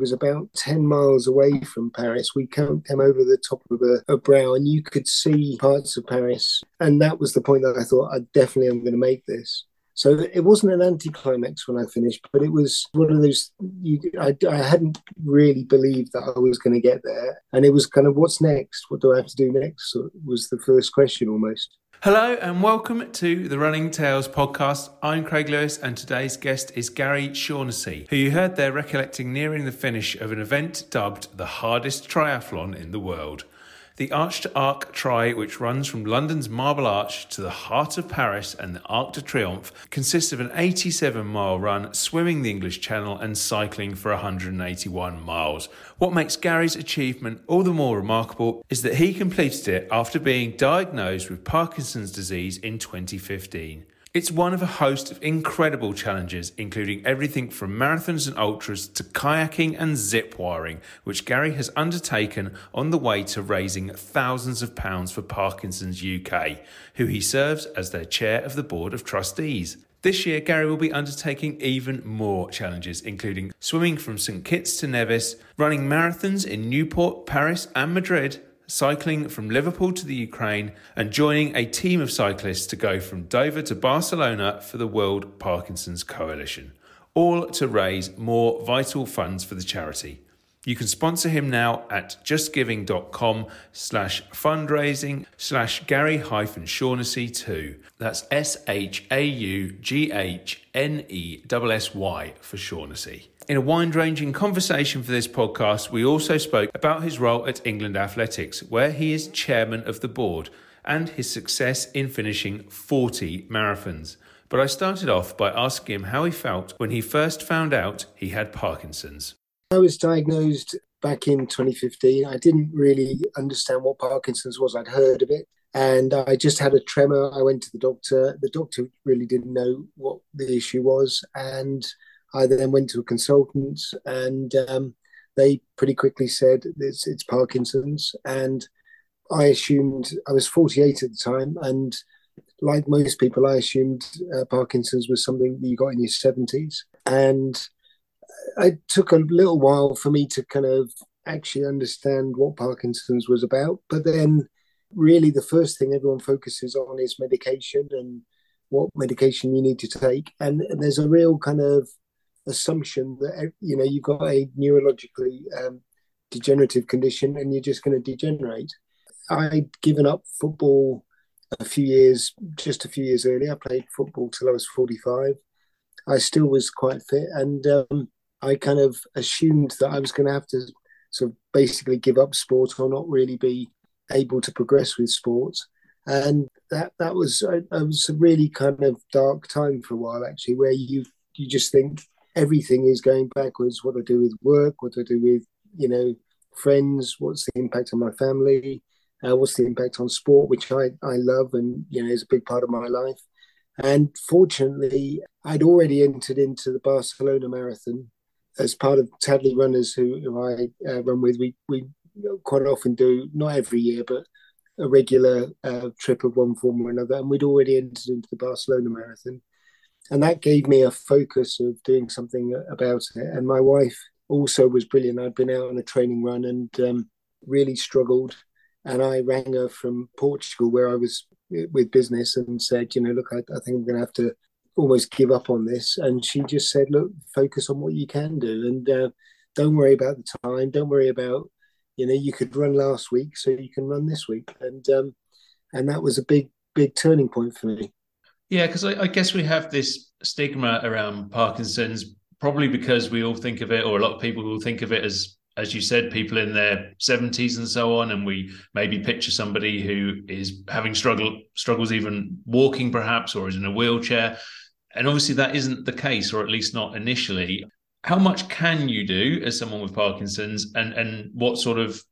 was about 10 miles away from Paris. We came, over the top of a, a, brow and you could see parts of Paris. And that was the point that I thought, I definitely am going to make this. So it wasn't an anticlimax when I finished, but it was one of those. You, I, I hadn't really believed that I was going to get there, and it was kind of what's next? What do I have to do next? Was the first question almost. Hello and welcome to the Running Tales podcast. I'm Craig Lewis and today's guest is Gary Shaughnessy, who you heard there recollecting nearing the finish of an event dubbed the hardest triathlon in the world. The Arch to Arc Tri, which runs from London's Marble Arch to the heart of Paris and the Arc de Triomphe, consists of an 87 mile run, swimming the English Channel, and cycling for 181 miles. What makes Gary's achievement all the more remarkable is that he completed it after being diagnosed with Parkinson's disease in 2015. It's one of a host of incredible challenges, including everything from marathons and ultras to kayaking and zip wiring, which Gary has undertaken on the way to raising thousands of pounds for Parkinson's UK, who he serves as their chair of the board of trustees. This year, Gary will be undertaking even more challenges, including swimming from St. Kitts to Nevis, running marathons in Newport, Paris, and Madrid, cycling from Liverpool to the Ukraine, and joining a team of cyclists to go from Dover to Barcelona for the World Parkinson's Coalition, all to raise more vital funds for the charity. You can sponsor him now at justgiving.com slash fundraising slash Gary hyphen Shaughnessy 2. That's S H A U G H N E S S Y for Shaughnessy. In a wide ranging conversation for this podcast, we also spoke about his role at England Athletics, where he is chairman of the board, and his success in finishing 40 marathons. But I started off by asking him how he felt when he first found out he had Parkinson's. I was diagnosed back in 2015. I didn't really understand what Parkinson's was, I'd heard of it. And I just had a tremor. I went to the doctor. The doctor really didn't know what the issue was. And I then went to a consultant, and um, they pretty quickly said it's, it's Parkinson's. And I assumed I was 48 at the time, and like most people, I assumed uh, Parkinson's was something that you got in your 70s. And it took a little while for me to kind of actually understand what Parkinson's was about. But then, really, the first thing everyone focuses on is medication and what medication you need to take. And, and there's a real kind of assumption that you know you've got a neurologically um, degenerative condition and you're just going to degenerate. I'd given up football a few years, just a few years earlier. I played football till I was 45. I still was quite fit, and um, I kind of assumed that I was going to have to sort of basically give up sport or not really be able to progress with sport. And that that was it was a really kind of dark time for a while actually, where you you just think everything is going backwards. What I do with work, what I do with you know friends, what's the impact on my family, uh, what's the impact on sport, which I I love and you know is a big part of my life. And fortunately, I'd already entered into the Barcelona Marathon as part of Tadley Runners, who, who I uh, run with. We we quite often do not every year, but a regular uh, trip of one form or another. And we'd already entered into the Barcelona Marathon and that gave me a focus of doing something about it. And my wife also was brilliant. I'd been out on a training run and um, really struggled. And I rang her from Portugal, where I was with business, and said, you know, look, I, I think I'm going to have to almost give up on this. And she just said, look, focus on what you can do, and uh, don't worry about the time. Don't worry about, you know, you could run last week, so you can run this week. And um, and that was a big, big turning point for me. Yeah, because I, I, guess we have this stigma around Parkinson's, probably because we all think of it, or a lot of people will think of it as, as you said, people in their seventies and so on, and we maybe picture somebody who is having struggle struggles even walking, perhaps, or is in a wheelchair, and obviously that isn't the case, or at least not initially. How much can you do as someone with Parkinson's, and and what sort of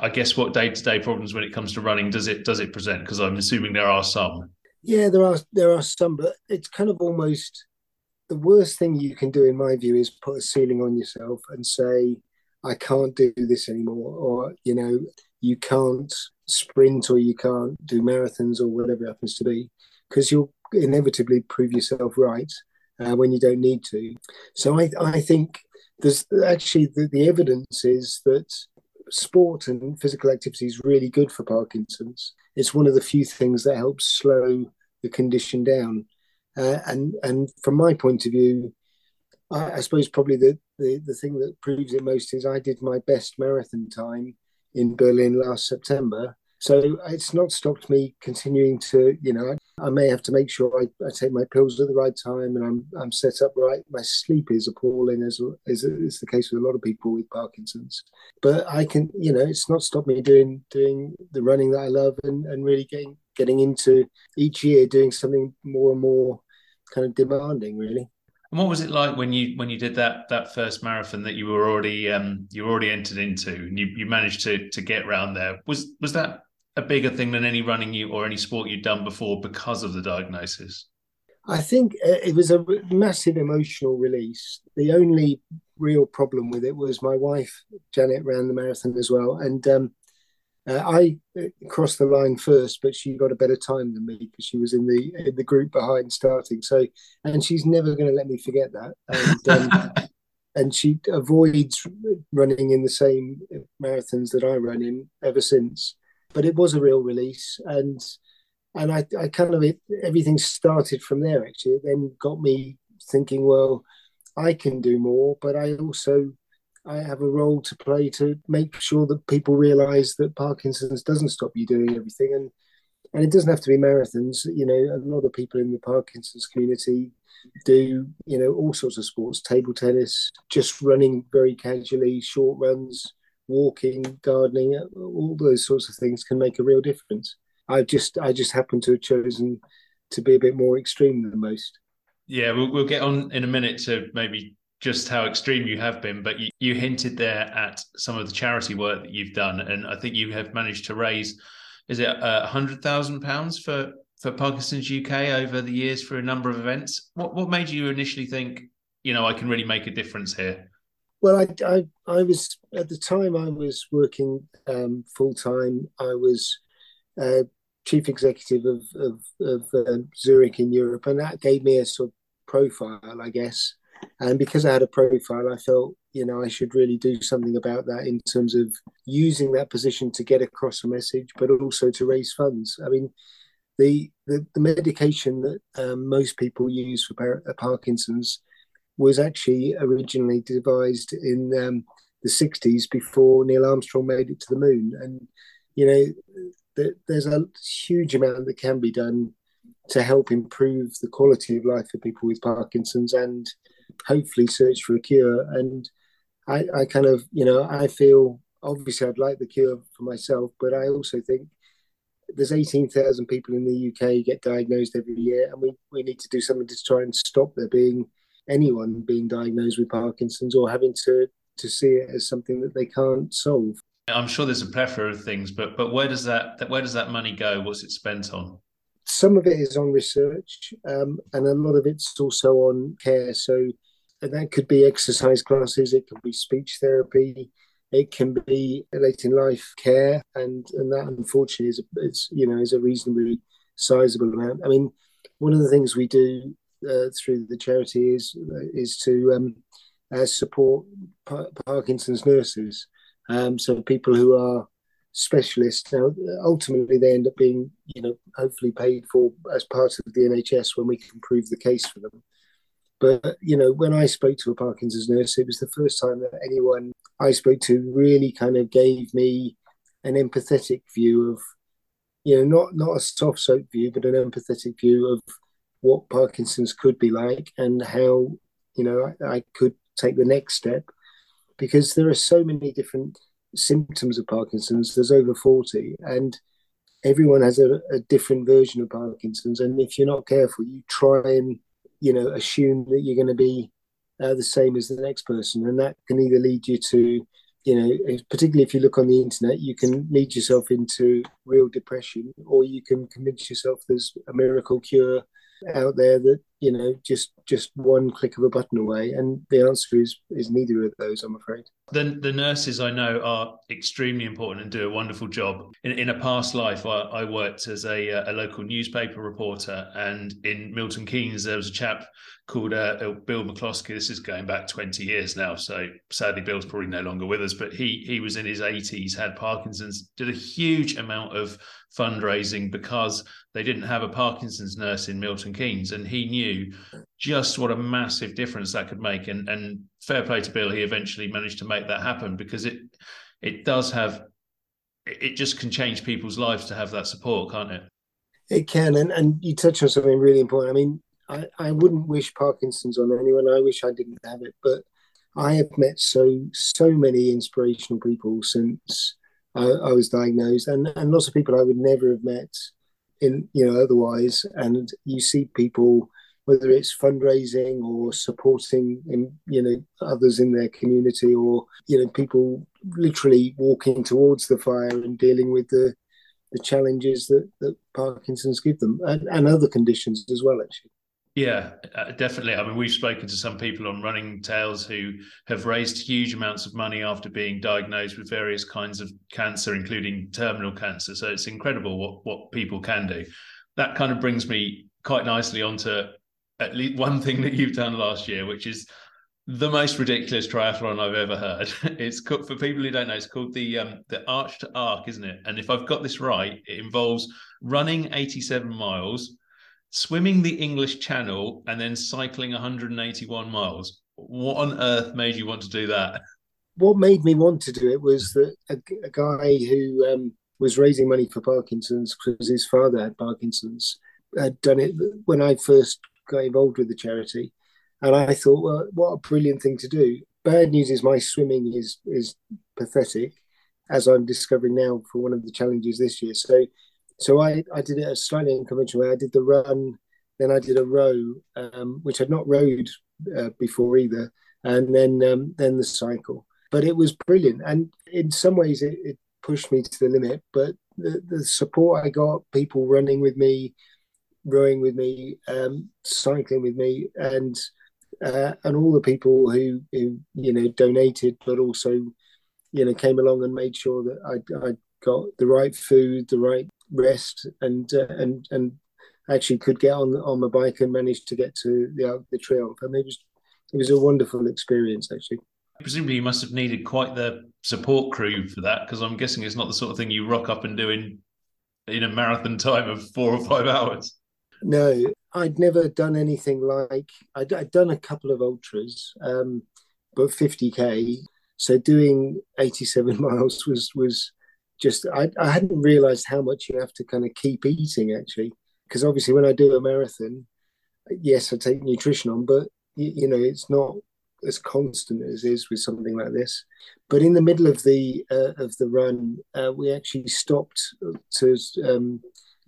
I guess what day to day problems when it comes to running does it does it present? Because I'm assuming there are some. Yeah, there are there are some, but it's kind of almost the worst thing you can do, in my view, is put a ceiling on yourself and say, "I can't do this anymore," or you know, you can't sprint or you can't do marathons or whatever it happens to be, because you'll inevitably prove yourself right uh, when you don't need to. So I I think there's actually the, the evidence is that sport and physical activity is really good for Parkinson's. It's one of the few things that helps slow the condition down. Uh, and and from my point of view, I, I suppose probably the, the, the thing that proves it most is I did my best marathon time in Berlin last September. So it's not stopped me continuing to, you know, I may have to make sure I, I take my pills at the right time and I'm I'm set up right. My sleep is appalling, as as is the case with a lot of people with Parkinson's. But I can, you know, it's not stopped me doing doing the running that I love and, and really getting getting into each year doing something more and more kind of demanding, really. And what was it like when you when you did that that first marathon that you were already um, you were already entered into and you, you managed to to get round there? Was was that a bigger thing than any running you or any sport you'd done before because of the diagnosis? I think uh, it was a massive emotional release. The only real problem with it was my wife Janet ran the marathon as well, and um, uh, I uh, crossed the line first, but she got a better time than me because she was in the in the group behind starting. So, and she's never going to let me forget that. And, um, and she avoids running in the same marathons that I run in ever since. But it was a real release, and and I, I kind of it, everything started from there. Actually, it then got me thinking, well, I can do more, but I also I have a role to play to make sure that people realise that Parkinson's doesn't stop you doing everything, and and it doesn't have to be marathons. You know, a lot of people in the Parkinson's community do you know all sorts of sports, table tennis, just running very casually, short runs, walking, gardening, uh, all those sorts of things can make a real difference. I just I just happen to have chosen to be a bit more extreme than most. Yeah, we'll, we'll get on in a minute to maybe just how extreme you have been, but you, you hinted there at some of the charity work that you've done, and I think you have managed to raise is it uh, a hundred thousand pounds for for Parkinson's UK over the years for a number of events. What what made you initially think, you know, I can really make a difference here? Well, I I, I was at the time I was working um, full time. I was uh, chief executive of of, of uh, Zurich in Europe, and that gave me a sort of profile, I guess. And because I had a profile, I felt, you know, I should really do something about that in terms of using that position to get across a message, but also to raise funds. I mean, the the, the medication that um, most people use for uh, Parkinson's was actually originally devised in um, the 60s before Neil Armstrong made it to the moon. And, you know, there's a huge amount that can be done to help improve the quality of life for people with Parkinson's and hopefully search for a cure. And I, I kind of, you know, I feel obviously I'd like the cure for myself, but I also think there's 18,000 people in the UK get diagnosed every year, and we, we need to do something to try and stop there being anyone being diagnosed with Parkinson's or having to to see it as something that they can't solve. I'm sure there's a plethora of things, but but where does that where does that money go? What's it spent on? Some of it is on research, um, and a lot of it's also on care. So that could be exercise classes, it could be speech therapy, it can be late in life care, and and that unfortunately is a, is you know is a reasonably sizable amount. I mean, one of the things we do uh, through the charity is is to um, uh, support Parkinson's nurses. Um, so people who are specialists now ultimately they end up being you know hopefully paid for as part of the NHS when we can prove the case for them. But you know, when I spoke to a Parkinson's nurse, it was the first time that anyone I spoke to really kind of gave me an empathetic view of, you know, not not a soft soap view, but an empathetic view of what Parkinson's could be like and how you know I, I could take the next step because there are so many different symptoms of Parkinson's. There's over forty, and everyone has a, a different version of Parkinson's. And if you're not careful, you try and you know assume that you're going to be uh, the same as the next person and that can either lead you to you know particularly if you look on the internet you can lead yourself into real depression or you can convince yourself there's a miracle cure out there that you know, just just one click of a button away? And the answer is is neither of those, I'm afraid. The, the nurses I know are extremely important and do a wonderful job. In, in a past life, I, I worked as a, a local newspaper reporter, and in Milton Keynes, there was a chap called uh, uh Bill McCloskey. This is going back 20 years now, so sadly Bill's probably no longer with us. But he he was in his 80s, had Parkinson's, did a huge amount of fundraising because they didn't have a Parkinson's nurse in Milton Keynes, and he knew just what a massive difference that could make. And and fair play to Bill, he eventually managed to make that happen because it it does have it just can change people's lives to have that support, can't it? It can, and and you touch on something really important. I mean, I I wouldn't wish Parkinson's on anyone. I wish I didn't have it, but I have met so so many inspirational people since I, I was diagnosed, and and lots of people I would never have met in you know otherwise. And you see people whether it's fundraising or supporting in, you know others in their community or you know people literally walking towards the fire and dealing with the the challenges that, that Parkinson's give them and, and other conditions as well actually yeah, uh, definitely. I mean, we've spoken to some people on Running Tales who have raised huge amounts of money after being diagnosed with various kinds of cancer, including terminal cancer. So it's incredible what what people can do. That kind of brings me quite nicely onto at least one thing that you've done last year, which is the most ridiculous triathlon I've ever heard. It's called, for people who don't know, it's called the um, the Arch to Arc, isn't it? And if I've got this right, it involves running 87 miles swimming the English Channel and then cycling 181 miles. What on earth made you want to do that? What made me want to do it was that a, a guy who um, was raising money for Parkinson's because his father had Parkinson's had done it when I first got involved with the charity, and I thought, well, what a brilliant thing to do. Bad news is my swimming is is pathetic, as I'm discovering now for one of the challenges this year. So so I, I did it a slightly unconventional way. I did the run, then I did a row, um, which I'd not rowed uh, before either, and then um, then the cycle. But it was brilliant, and in some ways it, it pushed me to the limit. But the, the, support I got, people running with me, rowing with me, um, cycling with me, and uh, and all the people who, who you know donated, but also you know came along and made sure that I I got the right food, the right rest and uh, and and actually could get on on my bike and managed to get to the the trail. I mean, it was it was a wonderful experience actually. Presumably, you must have needed quite the support crew for that because I'm guessing it's not the sort of thing you rock up and do in in a marathon time of four or five hours. No, I'd never done anything like I'd, I'd done a couple of ultras, um, but 50k. So doing 87 miles was was just I, I hadn't realized how much you have to kind of keep eating actually because obviously when I do a marathon yes I take nutrition on but you, you know it's not as constant as is with something like this but in the middle of the uh, of the run uh, we actually stopped to um,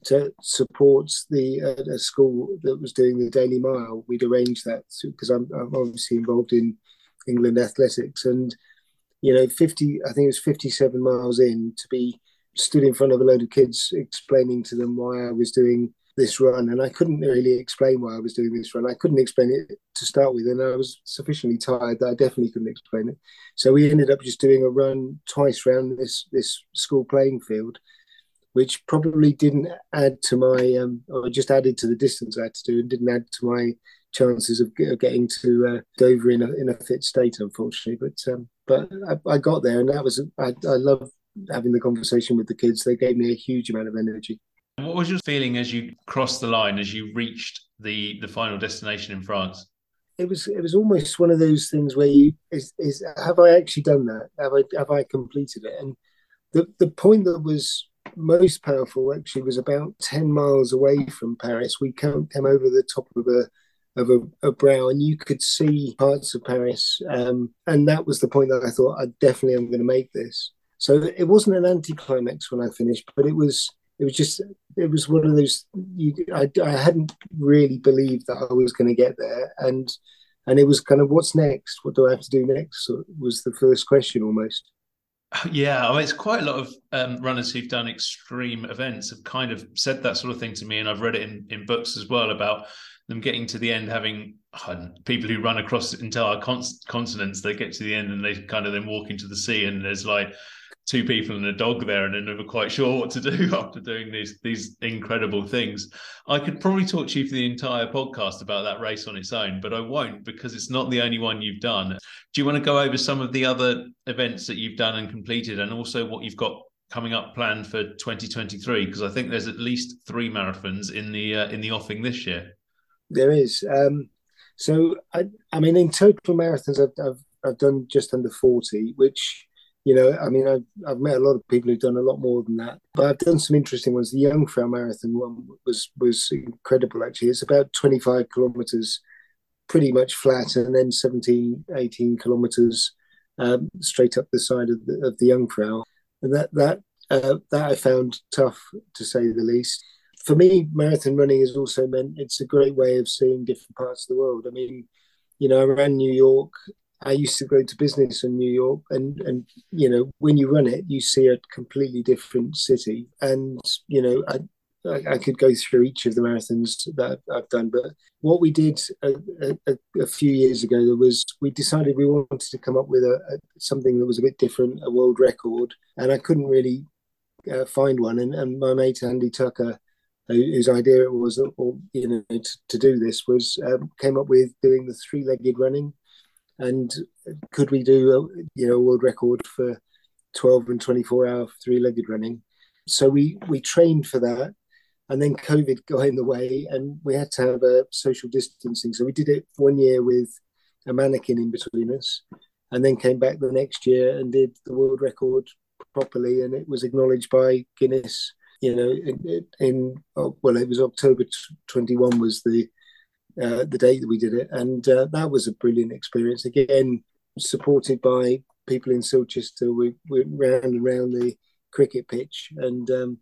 to support the uh, school that was doing the daily mile we'd arranged that because I'm, I'm obviously involved in England athletics and you know, 50, I think it was 57 miles in to be stood in front of a load of kids explaining to them why I was doing this run. And I couldn't really explain why I was doing this run. I couldn't explain it to start with. And I was sufficiently tired that I definitely couldn't explain it. So we ended up just doing a run twice around this, this school playing field, which probably didn't add to my, um, or just added to the distance I had to do and didn't add to my chances of, getting to uh, Dover in a, in a fit state, unfortunately. But um, but I, I, got there, and that was I, I love having the conversation with the kids. They gave me a huge amount of energy. What was your feeling as you crossed the line, as you reached the the final destination in France? It was it was almost one of those things where you is, is have I actually done that? Have I have I completed it? And the the point that was most powerful actually was about 10 miles away from Paris. We came, over the top of a of a, a, brow, and you could see parts of Paris. Um, and that was the point that I thought I definitely am going to make this. So it wasn't an anticlimax when I finished, but it was it was just it was one of those you, I, I hadn't really believed that I was going to get there, and and it was kind of what's next? What do I have to do next? Was the first question almost. Yeah, it's quite a lot of um, runners who've done extreme events have kind of said that sort of thing to me, and I've read it in, in books as well about them getting to the end, having people who run across entire continents, they get to the end and they kind of then walk into the sea, and there's like two people and a dog there and they're never quite sure what to do after doing these these incredible things. I could probably talk to you for the entire podcast about that race on its own, but I won't because it's not the only one you've done. Do you want to go over some of the other events that you've done and completed and also what you've got coming up planned for 2023 because I think there's at least 3 marathons in the uh, in the offing this year. There is um so I I mean in total marathons I've I've, I've done just under 40 which you know, I mean, I've, I've met a lot of people who've done a lot more than that, but I've done some interesting ones. The Jungfrau Marathon one was was incredible, actually. It's about 25 kilometers, pretty much flat, and then 17, 18 kilometers um, straight up the side of the, of the Jungfrau. And that, that, uh, that I found tough, to say the least. For me, marathon running has also meant it's a great way of seeing different parts of the world. I mean, you know, I ran New York I used to go to business in New York, and and you know when you run it, you see a completely different city, and you know I. I, could go through each of the marathons that I've done, but what we did a, a, a few years ago was we decided we wanted to come up with a, something that was a bit different, a world record, and I couldn't really uh, find one. And, and my mate Andy Tucker, whose idea it was, or you know, to, to do this was um, came up with doing the three-legged running and could we do a, you know a world record for 12 and 24 hour three-legged running? So we we trained for that. And then covid got in the way and we had to have a social distancing. So we did it one year with a mannequin in between us and then came back the next year and did the world record properly. And it was acknowledged by guinness you know in, in well it was october 21 was the uh, the day that we did it, and uh, that was a brilliant experience. Again, supported by people in Silchester, we went round and round the cricket pitch, and um,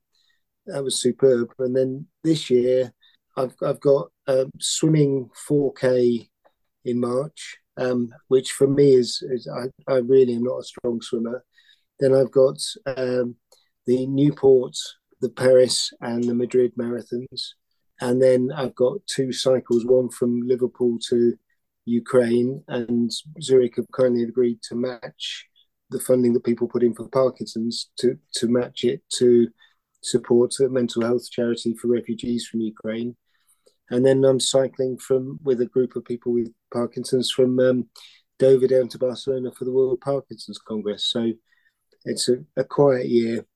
that was superb. And then this year, I've I've got um, swimming 4K in March, um, which for me is, is I, I really am not a strong swimmer. Then I've got um, the Newport, the Paris, and the Madrid marathons. And then I've got two cycles, one from Liverpool to Ukraine, and Zurich have kindly agreed to match the funding that people put in for Parkinson's to, to match it to support a mental health charity for refugees from Ukraine. And then I'm cycling from with a group of people with Parkinson's from um, Dover down to Barcelona for the World Parkinson's Congress. So it's a, a quiet year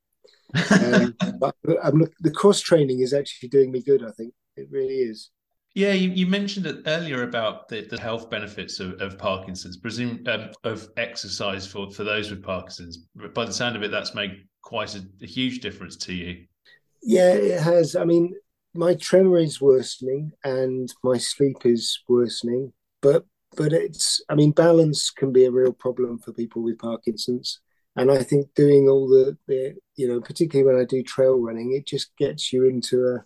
um, but I'm look, the cross training is actually doing me good. I think it really is. Yeah, you, you mentioned it earlier about the, the health benefits of, of Parkinson's, presume um, of exercise for, for those with Parkinson's. But by the sound of it, that's made quite a, a huge difference to you. Yeah, it has. I mean, my tremor is worsening and my sleep is worsening, but but it's I mean balance can be a real problem for people with Parkinson's and I think doing all the, the you know particularly when I do trail running, it just gets you into a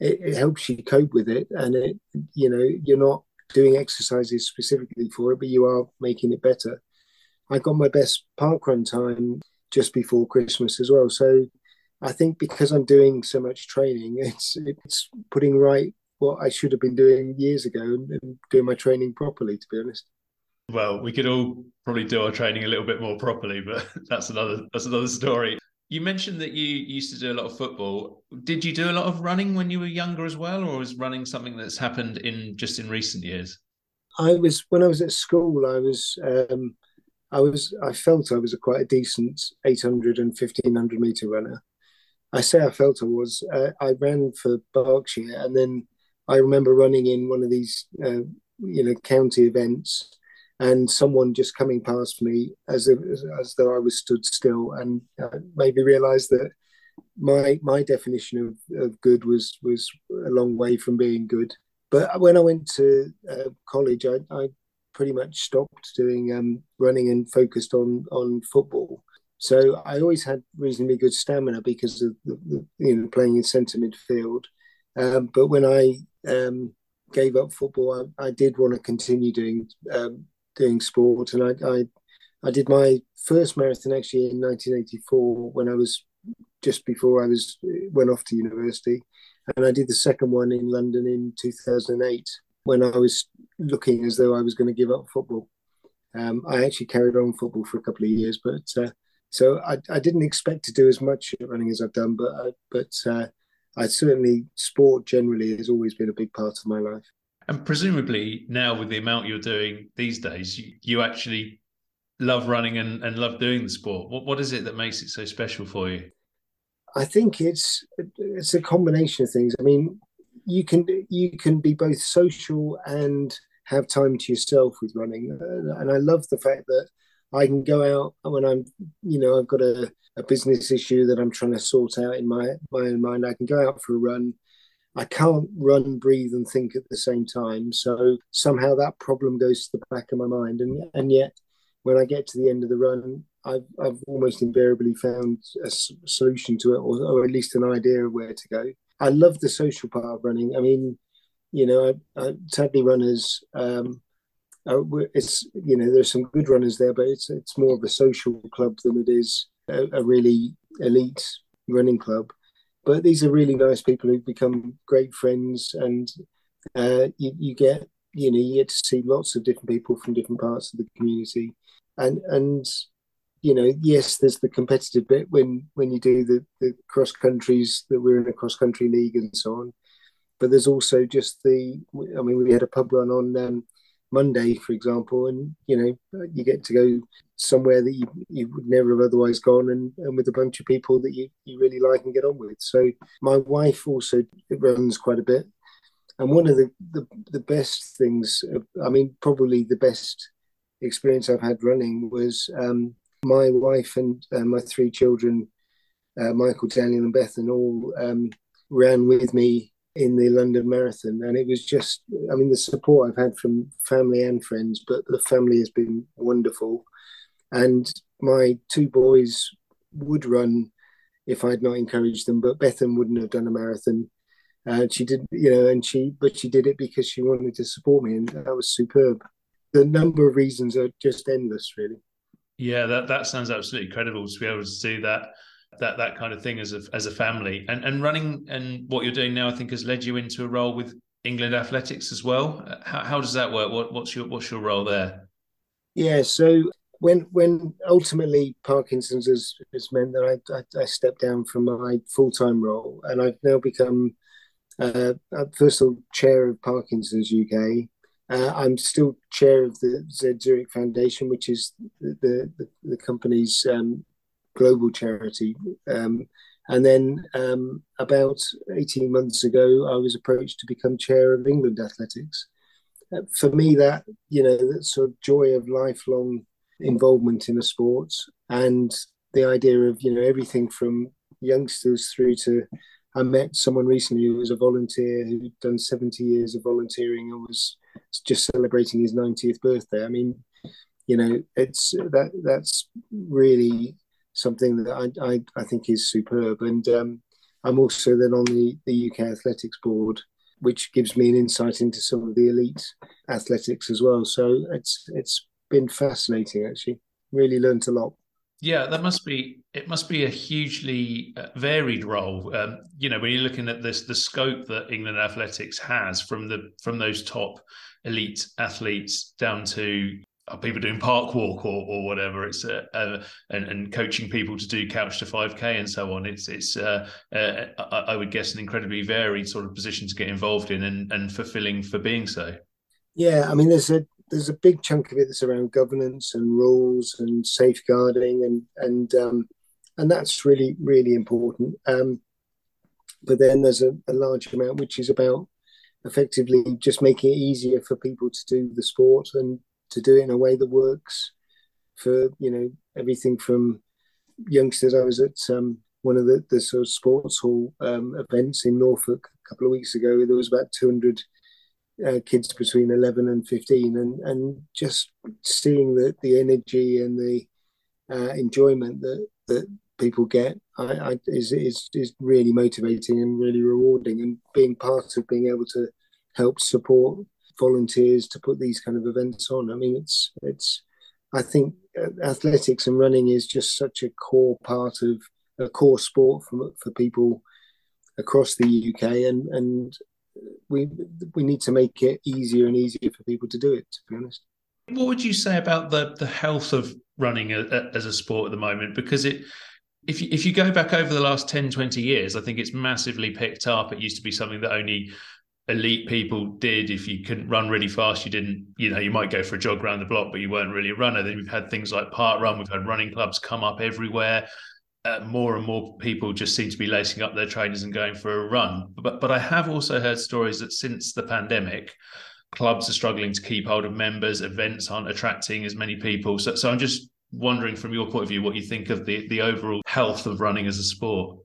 it, it, helps you cope with it, and it you know you're not doing exercises specifically for it, but you are making it better. I got my best park run time just before Christmas as well, so I think because I'm doing so much training, it's it's putting right what I should have been doing years ago and, and doing my training properly. To be honest well, we could all probably do our training a little bit more properly, but that's another that's another story. You mentioned that you used to do a lot of football. Did you do a lot of running when you were younger as well, or was running something that's happened in just in recent years? I was when I was at school. I was um, I was I felt I was a quite a decent 800 and 1500 meter runner. I say I felt I was. Uh, I ran for Berkshire, and then I remember running in one of these uh, you know county events and someone just coming past me as if, as though I was stood still, and uh, made me realise that my my definition of, of good was was a long way from being good. But when I went to uh, college, I, I, pretty much stopped doing um, running and focused on on football. So I always had reasonably good stamina because of the, the, you know playing in centre midfield. Um, but when I um, gave up football, I, I did want to continue doing um, doing sport, and I, I I did my first marathon actually in 1984 when I was just before I was went off to university, and I did the second one in London in 2008 when I was looking as though I was going to give up football. Um, I actually carried on football for a couple of years, but uh, so I, I, didn't expect to do as much running as I've done, but I, but uh, I certainly sport generally has always been a big part of my life. And presumably now with the amount you're doing these days, you, you actually love running and, and love doing the sport. What what is it that makes it so special for you? I think it's it's a combination of things. I mean, you can you can be both social and have time to yourself with running, and I love the fact that I can go out when I'm, you know, I've got a, a business issue that I'm trying to sort out in my my own mind. I can go out for a run. I can't run, breathe, and think at the same time. So somehow that problem goes to the back of my mind, and and yet when I get to the end of the run, I've, I've almost invariably found a solution to it, or, or, at least an idea of where to go. I love the social part of running. I mean, you know, I, I, Tadley runners, um, uh, it's you know, there's some good runners there, but it's it's more of a social club than it is a, a really elite running club. But these are really nice people who've become great friends, and uh, you, you get you know you get to see lots of different people from different parts of the community. And and you know yes there's the competitive bit when when you do the the cross countries that we're in a cross country league and so on. But there's also just the i mean we had a pub run on um, monday for example and you know you get to go somewhere that you, you would never have otherwise gone and, and with a bunch of people that you, you really like and get on with. So my wife also runs quite a bit. And one of the, the, the best things i mean probably the best experience I've had running was um, my wife and uh, my three children, uh, Michael, Daniel, and Beth, and all um, ran with me in the London Marathon. And it was just, I mean, the support I've had from family and friends, but the family has been wonderful. And my two boys would run if I'd not encouraged them, but Bethan wouldn't have done a marathon. And uh, she did, you know, and she, but she did it because she wanted to support me, and that was superb the number of reasons are just endless, really. Yeah, that that sounds absolutely incredible to be able to do that that that kind of thing as a as a family and and running and what you're doing now I think has led you into a role with England Athletics as well. How, how does that work? What what's your what's your role there? Yeah, so when when ultimately Parkinson's has, has meant that I, I, I stepped down from my full time role and I've now become uh, first of all chair of Parkinson's UK uh, I'm still chair of the Z Zurich Foundation, which is the the, the company's um, global charity. Um, and then um, about 18 months ago, I was approached to become chair of England Athletics. Uh, for me, that you know, that sort of joy of lifelong involvement in a sport, and the idea of you know everything from youngsters through to I met someone recently who was a volunteer who'd done 70 years of volunteering and was just celebrating his 90th birthday. I mean, you know, it's that that's really something that I, I, I think is superb. And um, I'm also then on the, the UK Athletics Board, which gives me an insight into some of the elite athletics as well. So it's it's been fascinating actually. Really learned a lot. Yeah, that must be it. Must be a hugely uh, varied role. Um, you know, when you're looking at this, the scope that England athletics has from the from those top elite athletes down to people doing park walk or, or whatever. It's uh, uh, and, and coaching people to do couch to five k and so on. It's it's uh, uh, I, I would guess an incredibly varied sort of position to get involved in and and fulfilling for being so. Yeah, I mean, there's a there's a big chunk of it that's around governance and rules and safeguarding and and um, and that's really really important. Um, but then there's a, a, large amount which is about effectively just making it easier for people to do the sport and to do it in a way that works for you know everything from youngsters. I was at um, one of the, the sort of sports hall um, events in Norfolk a couple of weeks ago. There was about 200 uh, kids between 11 and 15 and and just seeing the the energy and the uh, enjoyment that that people get I, I, is is is really motivating and really rewarding and being part of being able to help support volunteers to put these kind of events on i mean it's it's i think uh, athletics and running is just such a core part of a core sport for for people across the UK, and and we we need to make it easier and easier for people to do it. To be honest, what would you say about the the health of running a, a, as a sport at the moment? Because it if you, if you go back over the last 10 20 years i think it's massively picked up it used to be something that only elite people did. If you couldn't run really fast you didn't you know you might go for a jog around the block but you weren't really a runner. Then we've had things like parkrun. We've had running clubs come up everywhere. Uh, more and more people just seem to be lacing up their trainers and going for a run. But but i have also heard stories that since the pandemic clubs are struggling to keep hold of members events aren't attracting as many people. So so i'm just wondering from your point of view what you think of the the overall health of running as a sport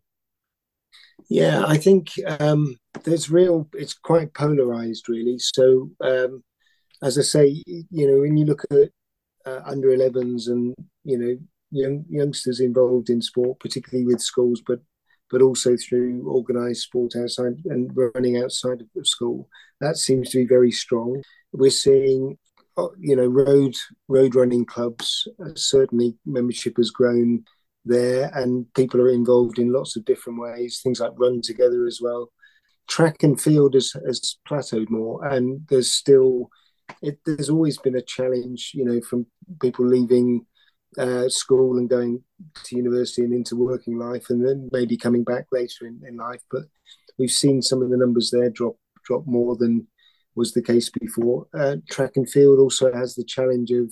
yeah i think um there's real it's quite polarized really. So um as i say you know when you look at uh, under 11s and you know young youngsters involved in sport particularly with schools but but also through organized sport outside and running outside of school that seems to be very strong. We're seeing uh, you know road road running clubs uh, certainly membership has grown there and people are involved in lots of different ways things like run together as well track and field has, has plateaued more, and there's still it, there's always been a challenge, you know, from people leaving uh, school and going to university and into working life, and then maybe coming back later in, in life. But we've seen some of the numbers there drop drop more than was the case before. Uh, track and field also has the challenge of,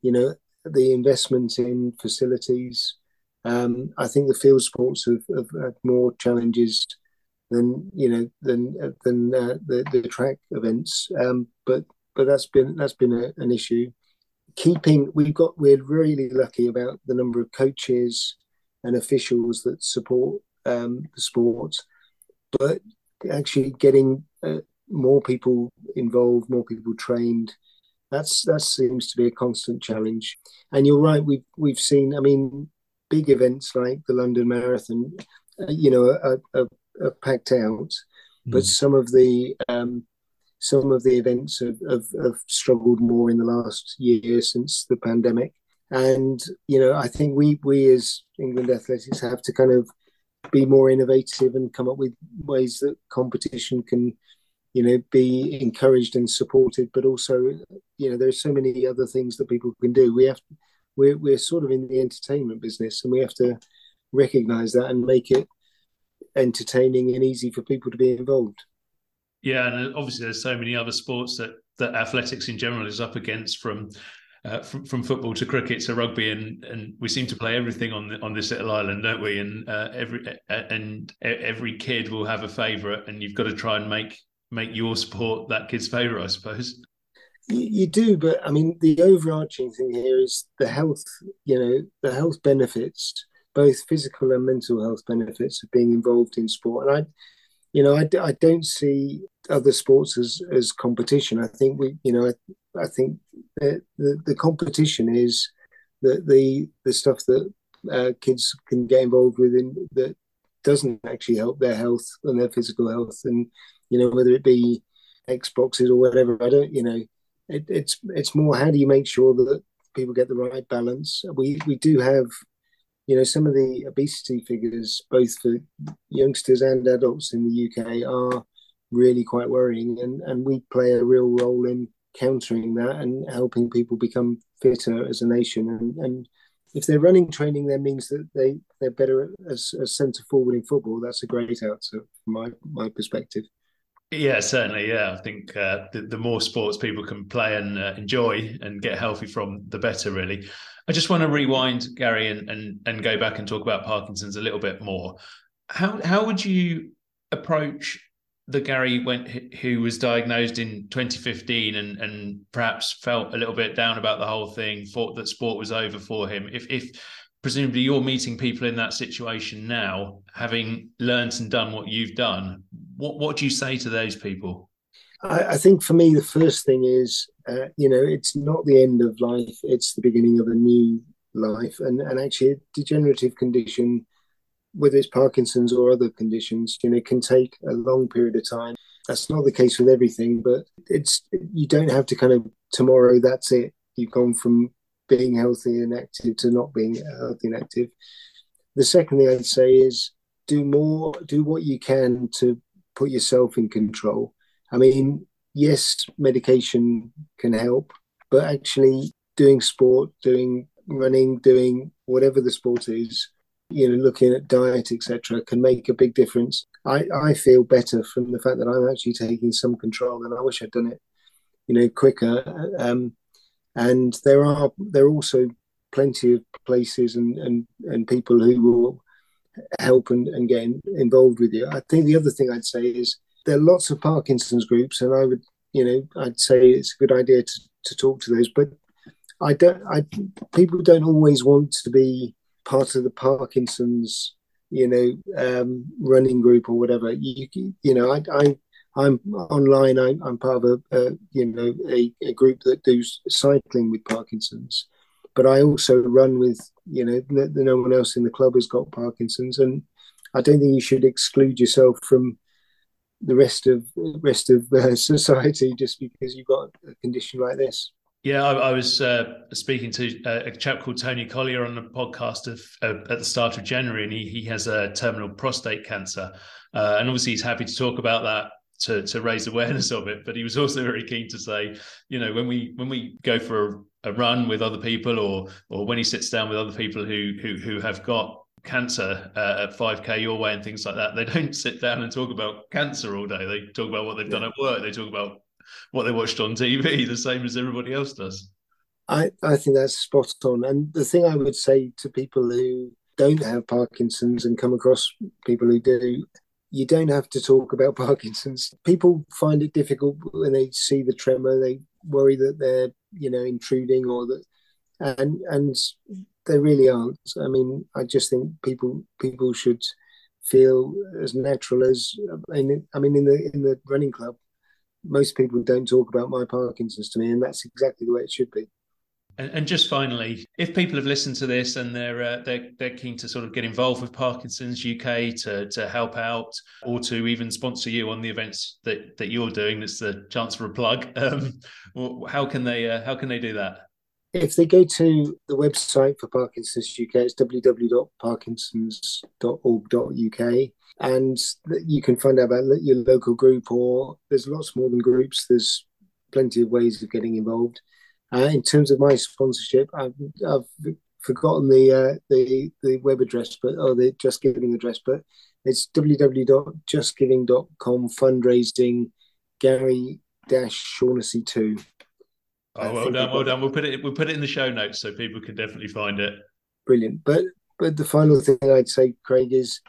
you know, the investment in facilities. Um, I think the field sports have, have had more challenges than you know than than uh, the the track events. Um, but but that's been that's been a, an issue. Keeping we've got we're really lucky about the number of coaches and officials that support um, the sport, but actually getting uh, more people involved, more people trained. That's that seems to be a constant challenge. And you're right. We've we've seen. I mean, big events like the London Marathon. Uh, you know, a, a, are packed out, but mm. some of the um, some of the events have, have, have, struggled more in the last year since the pandemic. And you know, I think we we as England Athletics have to kind of be more innovative and come up with ways that competition can, you know, be encouraged and supported. But also, you know, there's so many other things that people can do. We have we're we're sort of in the entertainment business, and we have to recognize that and make it entertaining and easy for people to be involved. Yeah, and obviously there's so many other sports that that athletics in general is up against from uh, from, from football to cricket to rugby, and and we seem to play everything on the, on this little island, don't we? And uh, every uh, and every kid will have a favourite, and you've got to try and make make your sport that kid's favourite, I suppose. You, do, but I mean, the overarching thing here is the health. You know, the health benefits both physical and mental health benefits of being involved in sport. And I, you know, I, I don't see other sports as as competition. I think we, you know, I, I think the, the, the competition is the the the stuff that uh, kids can get involved with in that doesn't actually help their health and their physical health. And you know, whether it be Xboxes or whatever, I don't, you know, it, it's it's more how do you make sure that people get the right balance. We we do have you know, some of the obesity figures, both for youngsters and adults in the UK, are really quite worrying, and and we play a real role in countering that and helping people become fitter as a nation. And and if they're running training, that means that they they're better as a centre forward in football. That's a great answer from my my perspective. Yeah, certainly. Yeah, I think uh, the, the more sports people can play and uh, enjoy and get healthy from, the better. Really. I just want to rewind, Gary, and, and and go back and talk about Parkinson's a little bit more. How how would you approach the Gary went who was diagnosed in 2015 and and perhaps felt a little bit down about the whole thing, thought that sport was over for him. If if presumably you're meeting people in that situation now, having learned and done what you've done, what what do you say to those people? I, I think for me, the first thing is, uh, you know, it's not the end of life; it's the beginning of a new life. And and actually, a degenerative condition, whether it's Parkinson's or other conditions, you know, can take a long period of time. That's not the case with everything, but it's you don't have to kind of tomorrow. That's it. You've gone from being healthy and active to not being healthy and active. The second thing I'd say is do more, do what you can to put yourself in control. I mean, yes, medication can help, but actually doing sport, doing running, doing whatever the sport is, you know, looking at diet, etc., can make a big difference. I, I feel better from the fact that I'm actually taking some control, and I wish I'd done it, you know, quicker. Um, and there are there are also plenty of places and and, and people who will help and, and get involved with you. I think the other thing I'd say is there are lots of Parkinson's groups, and I would, you know, I'd say it's a good idea to, to talk to those. But I don't, I people don't always want to be part of the Parkinson's, you know, um, running group or whatever. You, you know, I, I I'm online. I, am part of a, a you know a, a, group that does cycling with Parkinson's, but I also run with you know no, no one else in the club has got Parkinson's, and I don't think you should exclude yourself from the rest of rest of uh, society just because you've got a condition like this. Yeah, I, I was uh, speaking to uh, a chap called Tony Collier on the podcast of, uh, at the start of January, and he, he has a terminal prostate cancer. Uh, and obviously, he's happy to talk about that to, to raise awareness of it. But he was also very keen to say, you know, when we when we go for a, run with other people, or or when he sits down with other people who who who have got cancer uh, at 5k your way and things like that they don't sit down and talk about cancer all day they talk about what they've done at work they talk about what they watched on TV, the same as everybody else does. I, I think that's spot on. And the thing I would say to people who don't have Parkinson's and come across people who do, you don't have to talk about Parkinson's. People find it difficult when they see the tremor. They worry that they're, you know, intruding or that, and and they really aren't. I mean, I just think people people should feel as natural as I mean, I mean in the in the running club most people don't talk about my Parkinson's to me, and that's exactly the way it should be. And, and just finally, if people have listened to this and they're uh, they're they're keen to sort of get involved with Parkinson's UK to to help out or to even sponsor you on the events that that you're doing, that's the chance for a plug. Um, how can they uh, how can they do that? If they go to the website for Parkinson's UK, it's www.parkinsons.org.uk and you can find out about your local group or there's lots more than groups there's plenty of ways of getting involved uh, in terms of my sponsorship i've, I've forgotten the uh, the the web address but or the just giving address but it's www.justgiving.com fundraising gary dash shaughnessy 2 oh well done well done. We'll put it we'll put it in the show notes so people can definitely find it. Brilliant. But but the final thing i'd say craig is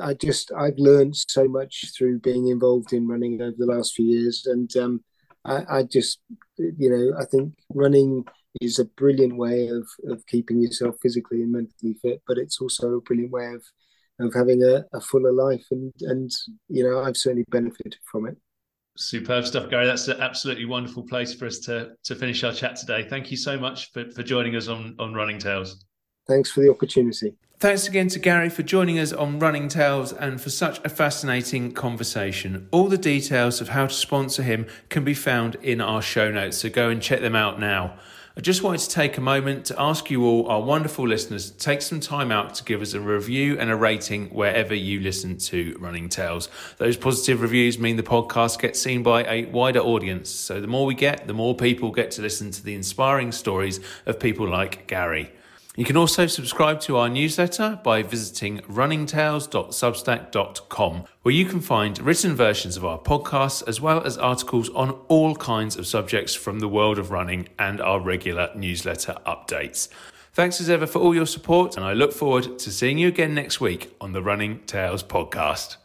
I just I've learned so much through being involved in running it over the last few years, and um, I, I, just you know I think running is a brilliant way of of keeping yourself physically and mentally fit, but it's also a brilliant way of of having a, a fuller life, and and you know I've certainly benefited from it. Superb stuff, Gary. That's an absolutely wonderful place for us to to finish our chat today. Thank you so much for, for joining us on on Running Tales. Thanks for the opportunity. Thanks again to Gary for joining us on Running Tales and for such a fascinating conversation. All the details of how to sponsor him can be found in our show notes, so go and check them out now. I just wanted to take a moment to ask you all, our wonderful listeners, to take some time out to give us a review and a rating wherever you listen to Running Tales. Those positive reviews mean the podcast gets seen by a wider audience. So the more we get, the more people get to listen to the inspiring stories of people like Gary. You can also subscribe to our newsletter by visiting runningtales.substack.com, where you can find written versions of our podcasts as well as articles on all kinds of subjects from the world of running and our regular newsletter updates. Thanks as ever for all your support, and I look forward to seeing you again next week on the Running Tales podcast.